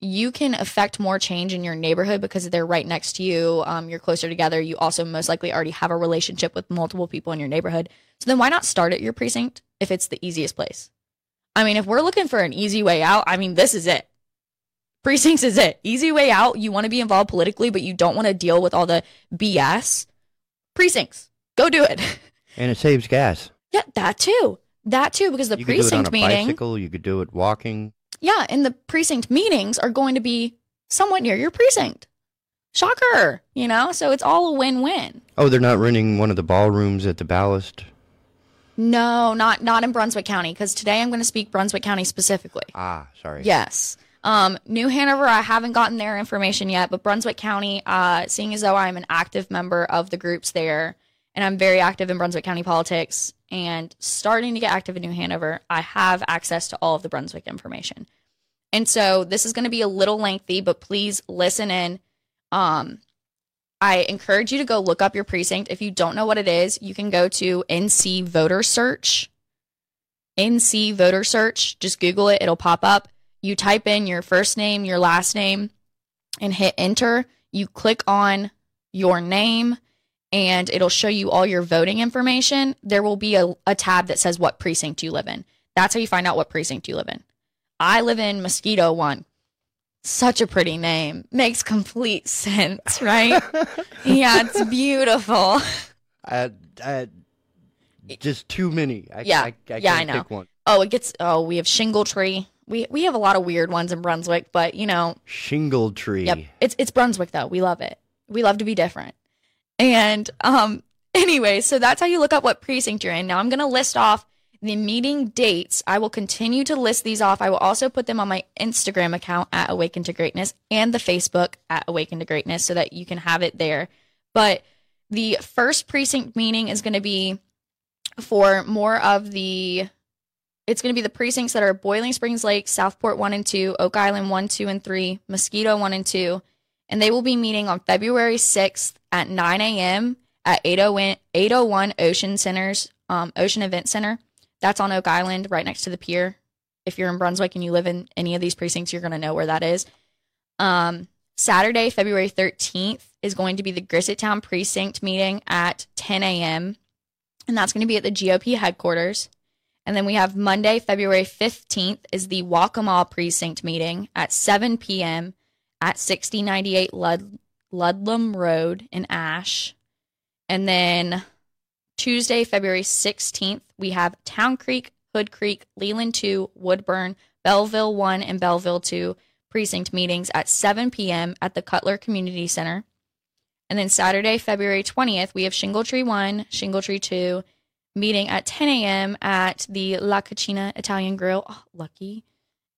you can affect more change in your neighborhood because they're right next to you. Um, you're closer together. You also most likely already have a relationship with multiple people in your neighborhood. So then why not start at your precinct if it's the easiest place? I mean, if we're looking for an easy way out, I mean, this is it. Precincts is it. Easy way out. You want to be involved politically, but you don't want to deal with all the BS. Precincts. Go do it. And it saves gas. yeah, that too. That too, because the you could do it on precinct a meeting. bicycle. You could do it walking. Yeah, and the precinct meetings are going to be somewhat near your precinct. Shocker, you know? So it's all a win-win. Oh, they're not renting one of the ballrooms at the Ballast. No, not not in Brunswick County because today I'm going to speak Brunswick County specifically. Ah, sorry. Yes. Um, New Hanover, I haven't gotten their information yet, but Brunswick County, uh, seeing as though I'm an active member of the groups there, and I'm very active in Brunswick County politics and starting to get active in New Hanover, I have access to all of the Brunswick information. And so this is going to be a little lengthy, but please listen in. Um, I encourage you to go look up your precinct. If you don't know what it is, you can go to NC Voter Search. NC Voter Search. Just Google it, it'll pop up. You type in your first name, your last name, and hit enter. You click on your name, and it'll show you all your voting information. There will be a, a tab that says what precinct you live in. That's how you find out what precinct you live in. I live in Mosquito 1 such a pretty name. Makes complete sense, right? yeah, it's beautiful. I, I, just too many. I, Yeah. I, I Yeah, I know. Oh, it gets oh, we have Shingle Tree. We we have a lot of weird ones in Brunswick, but you know, Shingle tree. yep. It's it's Brunswick though. We love it. We love to be different. And um anyway, so that's how you look up what precinct you're in. Now I'm going to list off the meeting dates. I will continue to list these off. I will also put them on my Instagram account at Awaken to Greatness and the Facebook at Awaken to Greatness so that you can have it there. But the first precinct meeting is going to be for more of the it's going to be the precincts that are Boiling Springs Lake, Southport 1 and 2, Oak Island 1, 2 and 3, Mosquito 1 and 2, and they will be meeting on February 6th at 9 a.m. at 801, 801 Ocean Centers, um, Ocean Event Center. That's on Oak Island, right next to the pier. If you're in Brunswick and you live in any of these precincts, you're going to know where that is. Um, Saturday, February 13th, is going to be the Grissettown Precinct meeting at 10 a.m., and that's going to be at the GOP headquarters. And then we have Monday, February 15th, is the Waccamaw Precinct meeting at 7 p.m. at 6098 Lud- Ludlam Road in Ash. And then Tuesday, February 16th, we have Town Creek, Hood Creek, Leland 2, Woodburn, Belville 1, and Belville 2 precinct meetings at 7 p.m. at the Cutler Community Center. And then Saturday, February 20th, we have Shingle Tree 1, Shingle Tree 2, meeting at 10 a.m. at the La Cucina Italian Grill. Oh, lucky.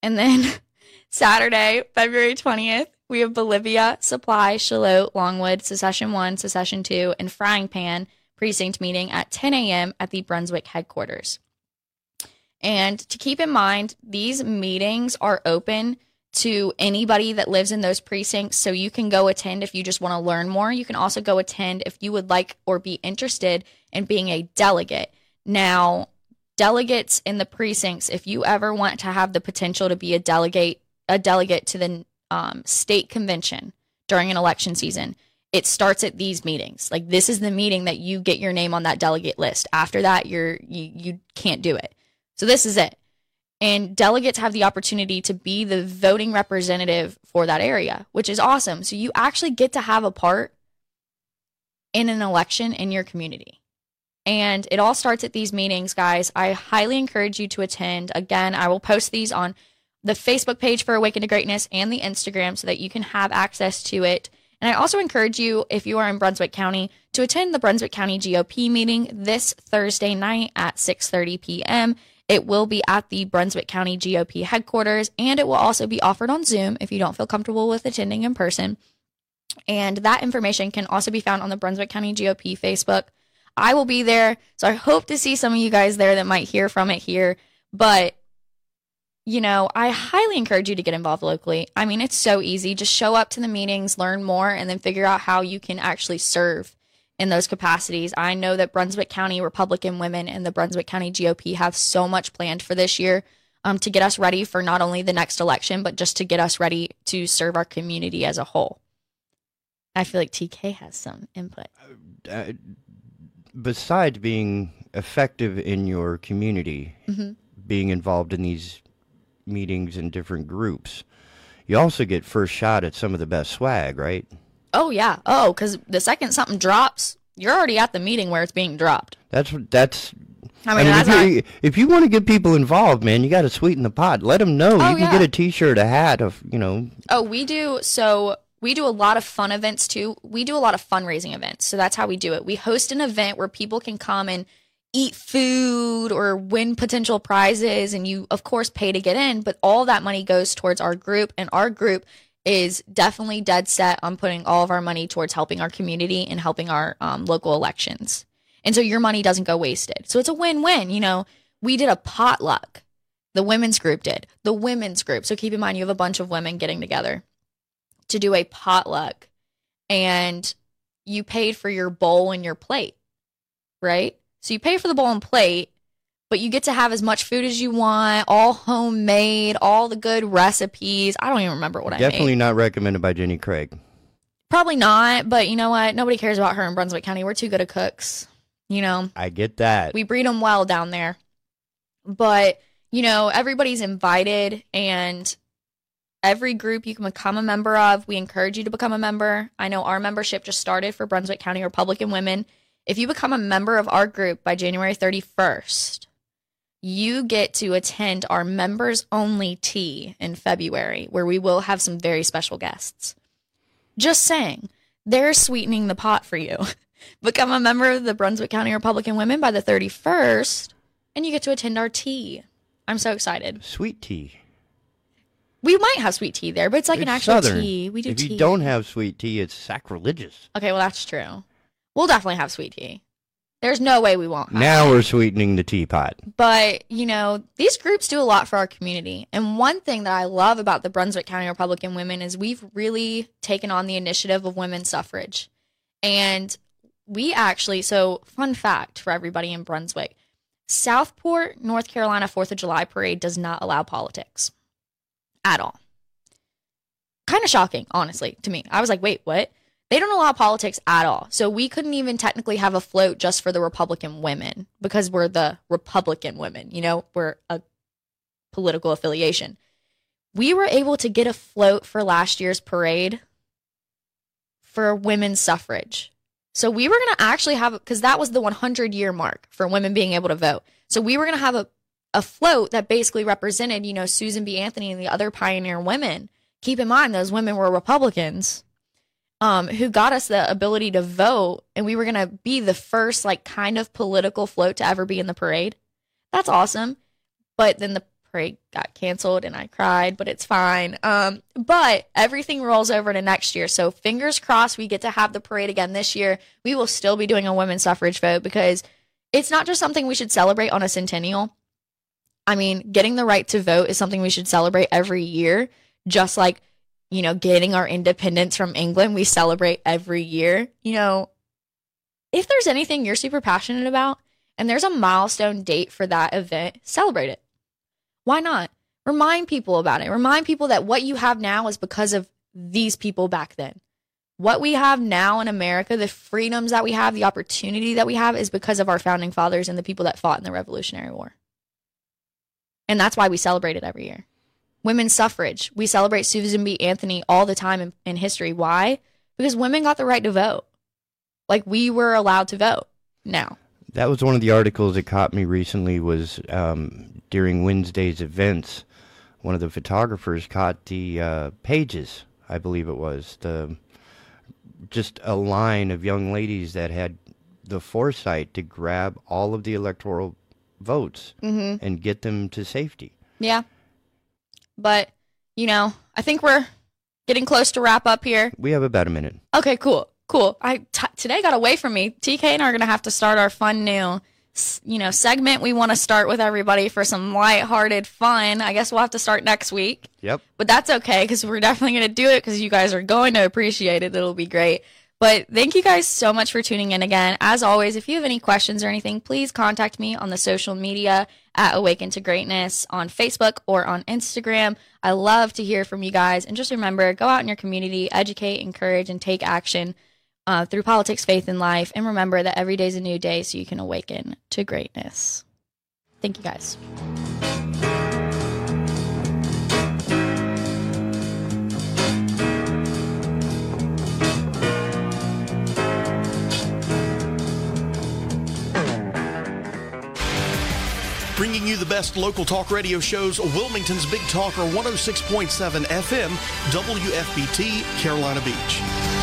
And then Saturday, February 20th, we have Bolivia, Supply, Shallotte, Longwood, Secession 1, Secession 2, and Frying Pan precinct meeting at 10 a.m. at the Brunswick headquarters. And to keep in mind, these meetings are open to anybody that lives in those precincts. So you can go attend if you just want to learn more. You can also go attend if you would like or be interested in being a delegate. Now, delegates in the precincts, if you ever want to have the potential to be a delegate, a delegate to the um, state convention during an election season, it starts at these meetings. Like this is the meeting that you get your name on that delegate list. After that, you're you you can't do it. So this is it. And delegates have the opportunity to be the voting representative for that area, which is awesome. So you actually get to have a part in an election in your community. And it all starts at these meetings, guys. I highly encourage you to attend. Again, I will post these on the Facebook page for Awaken to Greatness and the Instagram so that you can have access to it. And I also encourage you, if you are in Brunswick County, to attend the Brunswick County GOP meeting this Thursday night at 6:30 p.m. It will be at the Brunswick County GOP headquarters, and it will also be offered on Zoom if you don't feel comfortable with attending in person. And that information can also be found on the Brunswick County GOP Facebook. I will be there, so I hope to see some of you guys there that might hear from it here. But you know, I highly encourage you to get involved locally. I mean, it's so easy. Just show up to the meetings, learn more, and then figure out how you can actually serve in those capacities. I know that Brunswick County Republican women and the Brunswick County GOP have so much planned for this year um, to get us ready for not only the next election, but just to get us ready to serve our community as a whole. I feel like TK has some input. Uh, besides being effective in your community, Mhm. being involved in these meetings in different groups, you also get first shot at some of the best swag, right? Oh, yeah. Oh, because the second something drops, you're already at the meeting where it's being dropped. That's that's. I mean, if, that's how you, if you want to get people involved, man, you got to sweeten the pot. Let them know Oh, you can yeah. get a T-shirt, a hat, of you know. Oh, we do. So we do a lot of fun events too. We do a lot of fundraising events. So that's how we do it. We host an event where people can come and eat food or win potential prizes. And you, of course, pay to get in, but all that money goes towards our group. And our group is definitely dead set on putting all of our money towards helping our community and helping our um, local elections. And so your money doesn't go wasted. So it's a win win. You know, we did a potluck. The women's group did. The women's group. So keep in mind, you have a bunch of women getting together to do a potluck. And you paid for your bowl and your plate, right? So you pay for the bowl and plate, but you get to have as much food as you want, all homemade, all the good recipes. I don't even remember what I Definitely not recommended by Jenny Craig. Probably not, but you know what? Nobody cares about her in Brunswick County. We're too good at cooks. You know, I get that. we breed them well down there. But, you know, everybody's invited and every group you can become a member of, we encourage you to become a member. I know our membership just started for Brunswick County Republican Women. If you become a member of our group by January 31st, you get to attend our members only tea in February, where we will have some very special guests. Just saying, they're sweetening the pot for you. Become a member of the Brunswick County Republican Women by the 31st, and you get to attend our tea. I'm so excited. Sweet tea. We might have sweet tea there, but it's like an actual Southern. tea. We do if tea. you don't have sweet tea, it's sacrilegious. okay, well that's true. We'll definitely have sweet tea. There's no way we won't. Have Now we're sweetening the teapot. But, you know, these groups do a lot for our community. And one thing that I love about the Brunswick County Republican Women is we've really taken on the initiative of women's suffrage. And we actually, so fun fact for everybody in Brunswick Southport, North Carolina 4th of July parade does not allow politics at all. Kind of shocking, honestly, to me. I was like, wait, what? They don't allow politics at all. So we couldn't even technically have a float just for the Republican women because we're the Republican women, you know, we're a political affiliation. We were able to get a float for last year's parade for women's suffrage. So we were going to actually have because that was the 100 year mark for women being able to vote. So we were going to have a a float that basically represented, you know, Susan B. Anthony and the other pioneer women. Keep in mind those women were Republicans um, who got us the ability to vote, and we were going to be the first, like, kind of political float to ever be in the parade. That's awesome. But then the parade got canceled, and I cried, but it's fine. Um, but everything rolls over to next year. So fingers crossed we get to have the parade again this year. We will still be doing a women's suffrage vote because it's not just something we should celebrate on a centennial. I mean, getting the right to vote is something we should celebrate every year, just like, you know, getting our independence from England, we celebrate every year. You know, if there's anything you're super passionate about and there's a milestone date for that event, celebrate it. Why not? Remind people about it. Remind people that what you have now is because of these people back then. What we have now in America, the freedoms that we have, the opportunity that we have is because of our founding fathers and the people that fought in the Revolutionary War. And that's why we celebrate it every year. Women's suffrage. We celebrate Susan B. Anthony all the time in, in history. Why? Because women got the right to vote. Like we were allowed to vote now. That was one of the articles that caught me recently. Was um, during Wednesday's events, one of the photographers caught the uh, pages. I believe it was the just a line of young ladies that had the foresight to grab all of the electoral votes Mm-hmm. and get them to safety. Yeah. But, you know, I think we're getting close to wrap up here. We have about a minute. Okay, cool. Cool. I t- today got away from me. TK and I are going to have to start our fun new you know, segment we want to start with everybody for some lighthearted fun. I guess we'll have to start next week. Yep. But that's okay because we're definitely going to do it because you guys are going to appreciate it. It'll be great. But thank you guys so much for tuning in again. As always, if you have any questions or anything, please contact me on the social media at Awaken to Greatness on Facebook or on Instagram. I love to hear from you guys. And just remember go out in your community, educate, encourage, and take action uh, through politics, faith, and life. And remember that every day is a new day so you can awaken to greatness. Thank you guys. Bringing you the best local talk radio shows, Wilmington's Big Talker 106.7 FM, WFBT, Carolina Beach.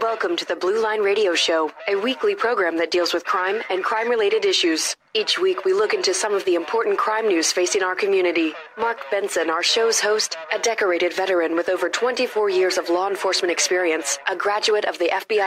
Welcome to the Blue Line Radio Show, a weekly program that deals with crime and crime related issues. Each week, we look into some of the important crime news facing our community. Mark Benson, our show's host, a decorated veteran with over 24 years of law enforcement experience, a graduate of the FBI